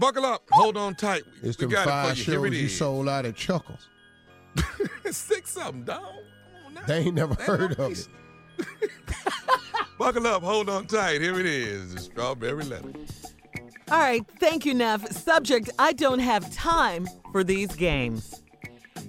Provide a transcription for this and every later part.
Buckle up. Hold on tight. It's we the got five it for you. Here shows you sold out at Chuckles. Six something, dog. Come. They ain't never Ain't heard of it. Buckle up. Hold on tight. Here it is. The strawberry letter. All right, thank you, Neff. Subject I don't have time for these games.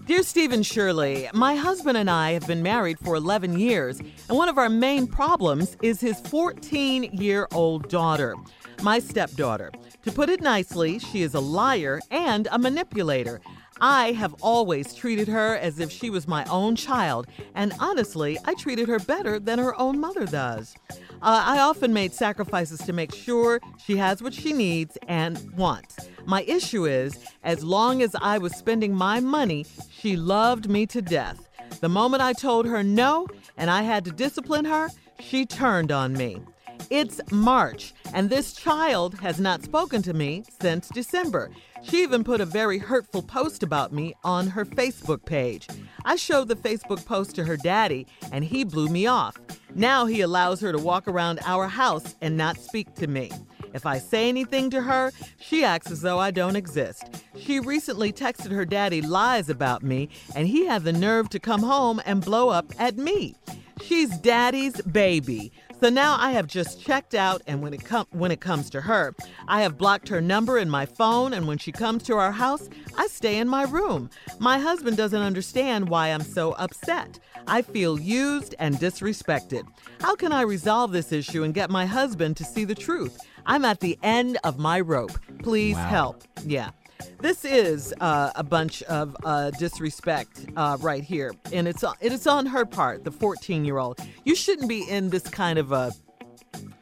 Dear Steve and Shirley, my husband and I have been married for 11 years, and one of our main problems is his 14 year old daughter, my stepdaughter. To put it nicely, she is a liar and a manipulator. I have always treated her as if she was my own child, and honestly, I treated her better than her own mother does. Uh, I often made sacrifices to make sure she has what she needs and wants. My issue is, as long as I was spending my money, she loved me to death. The moment I told her no and I had to discipline her, she turned on me. It's March, and this child has not spoken to me since December. She even put a very hurtful post about me on her Facebook page. I showed the Facebook post to her daddy, and he blew me off. Now he allows her to walk around our house and not speak to me. If I say anything to her, she acts as though I don't exist. She recently texted her daddy lies about me, and he had the nerve to come home and blow up at me. She's daddy's baby. So now I have just checked out, and when it com- when it comes to her, I have blocked her number in my phone. And when she comes to our house, I stay in my room. My husband doesn't understand why I'm so upset. I feel used and disrespected. How can I resolve this issue and get my husband to see the truth? I'm at the end of my rope. Please help. Yeah. This is uh, a bunch of uh, disrespect uh, right here, and it's it is on her part, the 14 year old. You shouldn't be in this kind of a,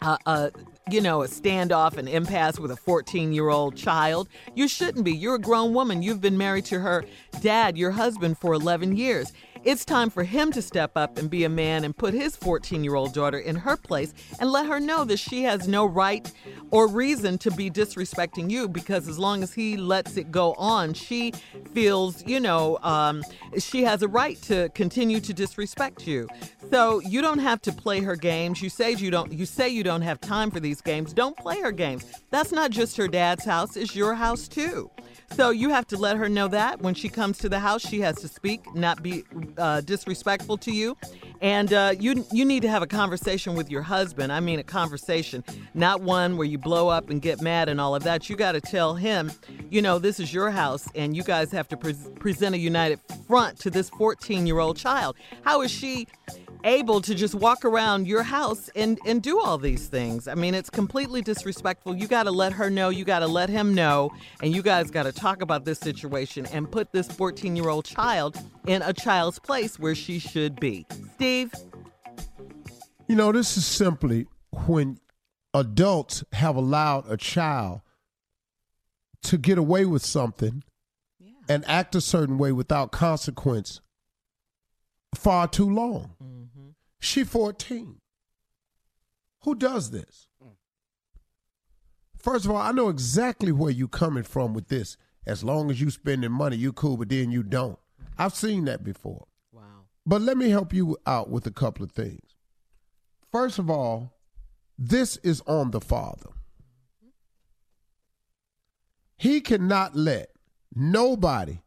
a, a you know, a standoff, an impasse with a 14 year old child. You shouldn't be. You're a grown woman. You've been married to her dad, your husband, for 11 years. It's time for him to step up and be a man and put his 14 year old daughter in her place and let her know that she has no right or reason to be disrespecting you because as long as he lets it go on, she feels, you know, um, she has a right to continue to disrespect you. So you don't have to play her games. You say you don't. You say you don't have time for these games. Don't play her games. That's not just her dad's house. It's your house too. So you have to let her know that when she comes to the house, she has to speak, not be uh, disrespectful to you, and uh, you you need to have a conversation with your husband. I mean, a conversation, not one where you blow up and get mad and all of that. You got to tell him, you know, this is your house, and you guys have to pre- present a united front to this 14 year old child. How is she? Able to just walk around your house and and do all these things. I mean, it's completely disrespectful. You got to let her know, you got to let him know, and you guys got to talk about this situation and put this 14-year-old child in a child's place where she should be. Steve, You know, this is simply when adults have allowed a child to get away with something and act a certain way without consequence far too long. Mm. She 14. Who does this? Mm. First of all, I know exactly where you coming from with this. As long as you spending money, you cool, but then you don't. I've seen that before. wow. But let me help you out with a couple of things. First of all, this is on the father. He cannot let nobody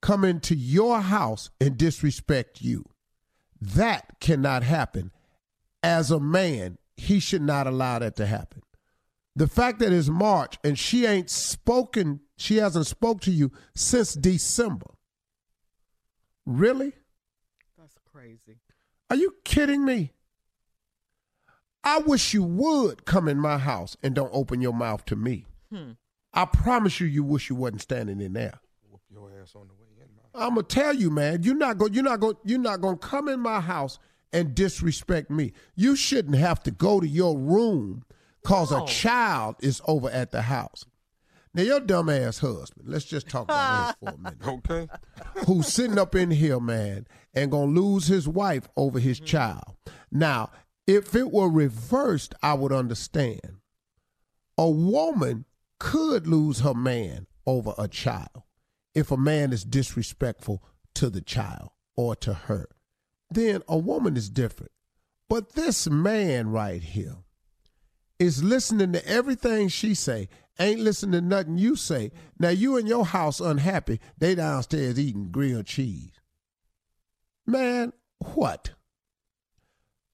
come into your house and disrespect you. That cannot happen. As a man, he should not allow that to happen. The fact that it's March and she ain't spoken, she hasn't spoke to you since December. Really? That's crazy. Are you kidding me? I wish you would come in my house and don't open your mouth to me. Hmm. I promise you, you wish you wasn't standing in there. Whoop your ass on the way in, man. I'm gonna tell you, man. You're not going. You're not going. You're not going to come in my house and disrespect me. You shouldn't have to go to your room cause a oh. child is over at the house. Now your dumbass husband. Let's just talk about him for a minute. Okay. who's sitting up in here, man, and gonna lose his wife over his mm-hmm. child. Now, if it were reversed, I would understand. A woman could lose her man over a child if a man is disrespectful to the child or to her. Then a woman is different. But this man right here is listening to everything she say ain't listening to nothing you say. Now you in your house unhappy. They downstairs eating grilled cheese. Man, what?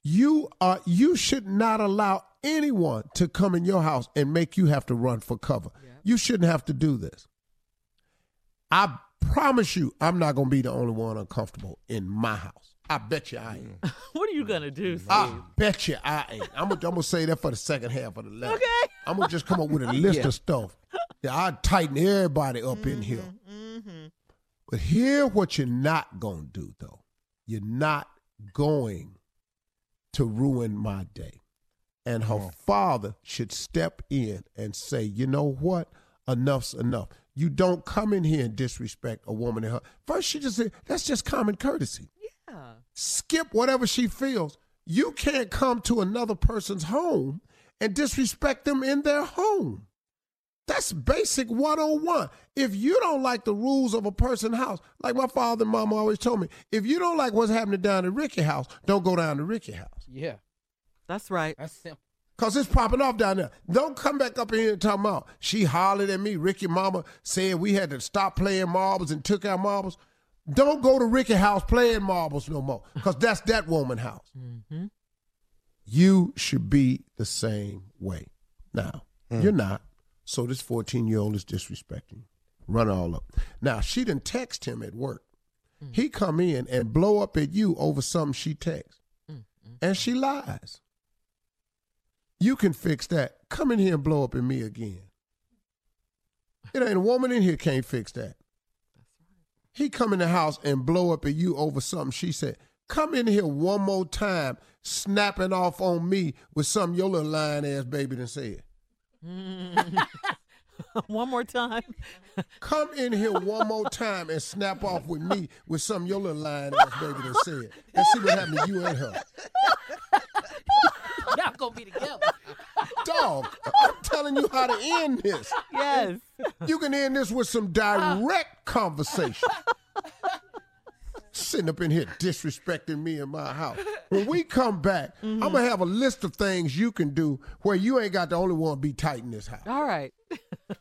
You are you should not allow anyone to come in your house and make you have to run for cover. You shouldn't have to do this. I promise you, I'm not gonna be the only one uncomfortable in my house. I bet you I ain't. What are you gonna do, Steve? I bet you I ain't. I'm gonna, I'm gonna say that for the second half of the letter. Okay. I'm gonna just come up with a list of stuff. Yeah, I tighten everybody up in here. Mm-hmm. But here, what you're not gonna do though, you're not going to ruin my day. And her father should step in and say, you know what? Enough's enough. You don't come in here and disrespect a woman in her. First, she just said, that's just common courtesy. Yeah. Skip whatever she feels. You can't come to another person's home and disrespect them in their home. That's basic 101. If you don't like the rules of a person's house, like my father and mom always told me, if you don't like what's happening down at Ricky house, don't go down to Ricky house. Yeah, That's right. that's simple. Cause it's popping off down there. Don't come back up here and talk about she hollered at me. Ricky mama said we had to stop playing marbles and took our marbles. Don't go to Ricky house playing marbles no more. Cause that's that woman house. Mm-hmm. You should be the same way. Now, mm. you're not. So this 14 year old is disrespecting. Run all up. Now she didn't text him at work. Mm. He come in and blow up at you over something she texts. Mm. Mm-hmm. And she lies. You can fix that. Come in here and blow up at me again. It ain't a woman in here can't fix that. He come in the house and blow up at you over something she said. Come in here one more time, snapping off on me with something your little lying ass baby done said. One more time. Come in here one more time and snap off with me with something your little lying ass baby done said. And see what happened to you and her. Y'all gonna be together. Dog, I'm telling you how to end this. Yes. You can end this with some direct conversation. Sitting up in here disrespecting me in my house. When we come back, I'm gonna mm-hmm. have a list of things you can do where you ain't got the only one be tight in this house. All right.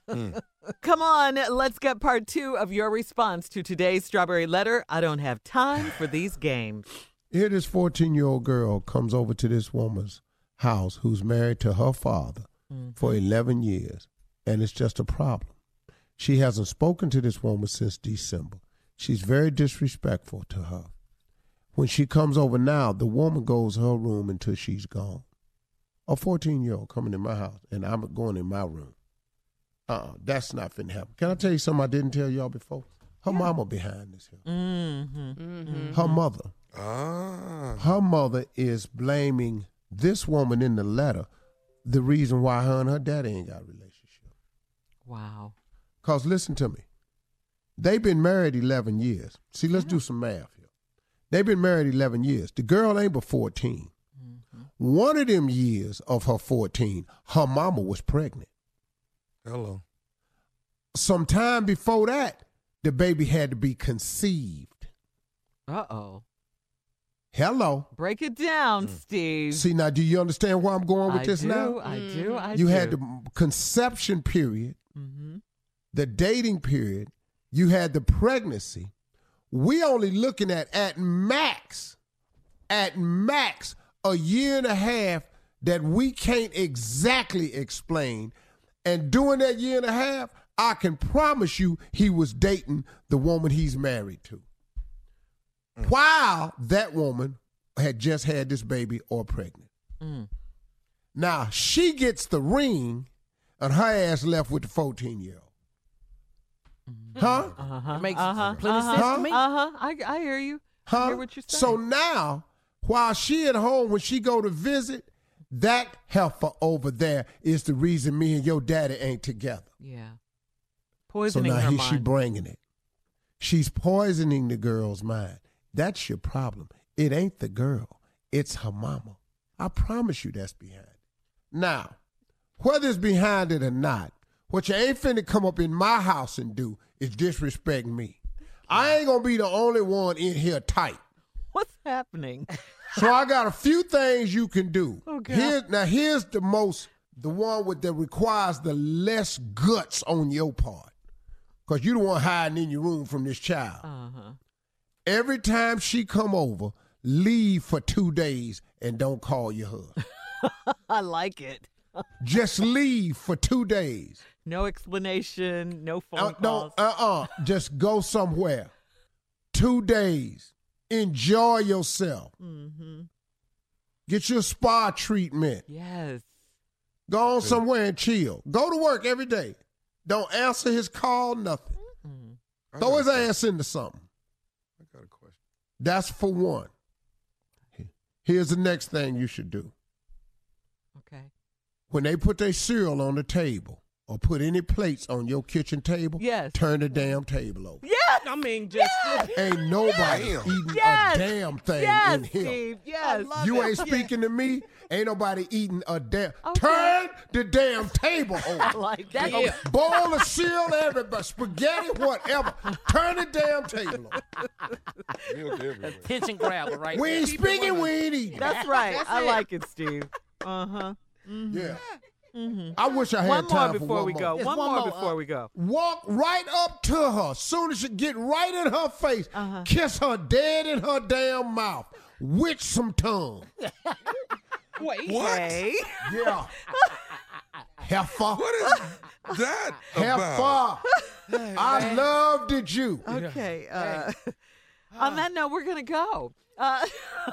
Hmm. Come on, let's get part two of your response to today's strawberry letter. I don't have time for these games. Here, this 14 year old girl comes over to this woman's house who's married to her father for 11 years, and it's just a problem. She hasn't spoken to this woman since December. She's very disrespectful to her. When she comes over now, the woman goes her room until she's gone. A 14 year old coming in my house, and I'm going in my room. Uh uh that's not finna happen. Can I tell you something I didn't tell y'all before? Her mama behind this here. Mm-hmm. Her mother. Ah. Her mother is blaming this woman in the letter the reason why her and her daddy ain't got a relationship. Wow. Cause listen to me. They've been married eleven years. See, let's do some math here. They've been married eleven years. The girl ain't but 14 One of them years of her fourteen, her mama was pregnant. Hello. Sometime before that, the baby had to be conceived. Uh oh. Hello. Break it down, Steve. See now, do you understand where I'm going with I this do, now? I do. I do. you do. had the conception period, Mm-hmm. the dating period, you had the pregnancy. We only looking at at max, at max a year and a half that we can't exactly explain. And during that year and a half, I can promise you he was dating the woman he's married to. While that woman had just had this baby or pregnant. Now she gets the ring and her ass left with the 14 year old. Huh? Uh-huh. It makes uh-huh. plenty uh-huh. sense to me. Uh-huh. I, I hear you. I Huh? hear what you're saying. So now, while she at home, when she go to visit, that heifer over there is the reason me and your daddy ain't together. yeah. Poisoning So Poisoning now her here mind. she bringing it. She's poisoning the girl's mind. That's your problem. It ain't the girl. It's her mama. I promise you that's behind it. Now, whether it's behind it or not, what you ain't finna come up in my house and do is disrespect me. I ain't gonna be the only one in here tight. What's happening? So I got a few things you can do. Okay. Here, now here's the most the one with that requires the less guts on your part. Cause you don't want hiding in your room from this child. Uh-huh. Every time she come over, leave for two days and don't call your husband. I like it. Just leave for two days. No explanation, no phone Uh, calls. no, uh-uh. Just go somewhere. Two days. Enjoy yourself. mm-hmm. Get your spa treatment. Yes. Go on somewhere and chill. Go to work every day. Don't answer his call, nothing. Mm. I Throw his ass into something. I got a question. That's for one. Here's the next thing you should do. Okay. When they put their cereal on the table or put any plates on your kitchen table, Yes. turn the damn table over. Yes. I mean, just Ain't nobody Damn. eating Yes. a damn thing Yes, in here. Steve. Yes. You ain't speaking to me. Ain't nobody eating a damn. Okay. Turn the damn table I over. like that. Yeah. Bowl of cereal, everybody, spaghetti, whatever. Turn the damn table over. Milk everywhere. attention grabber right We ain't speaking, one- we ain't eating. That's right. That's I it. like it, Steve. Uh huh. Yeah. I wish I had One more time for before one we more. go. Just One, one more more, before uh, we go. Walk right up to her. Soon as you get right in her face, Uh-huh. kiss her dead in her damn mouth. Witch some tongue. Wait. What? Okay. Yeah. Heifer. What is that about? Heifer. I loved it, you. Okay. Uh, on that note, we're gonna go. Uh,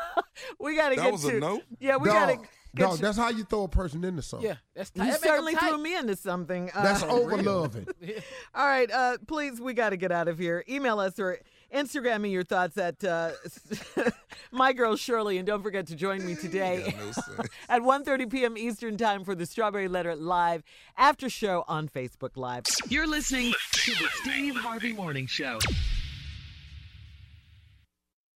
we gotta That get was a to. note? Yeah, we gotta. Dog, Get dog, you- that's how you throw a person into something. Yeah, that's you tight. That certainly threw me into something. Uh, That's over loving. All right, uh, please, we got to get out of here. Email us or Instagram me your thoughts at uh, my girl Shirley, and don't forget to join me today Got no sense. at 1.30 p.m. Eastern Time for the Strawberry Letter Live after show on Facebook Live. You're listening to the Steve Harvey Morning Show.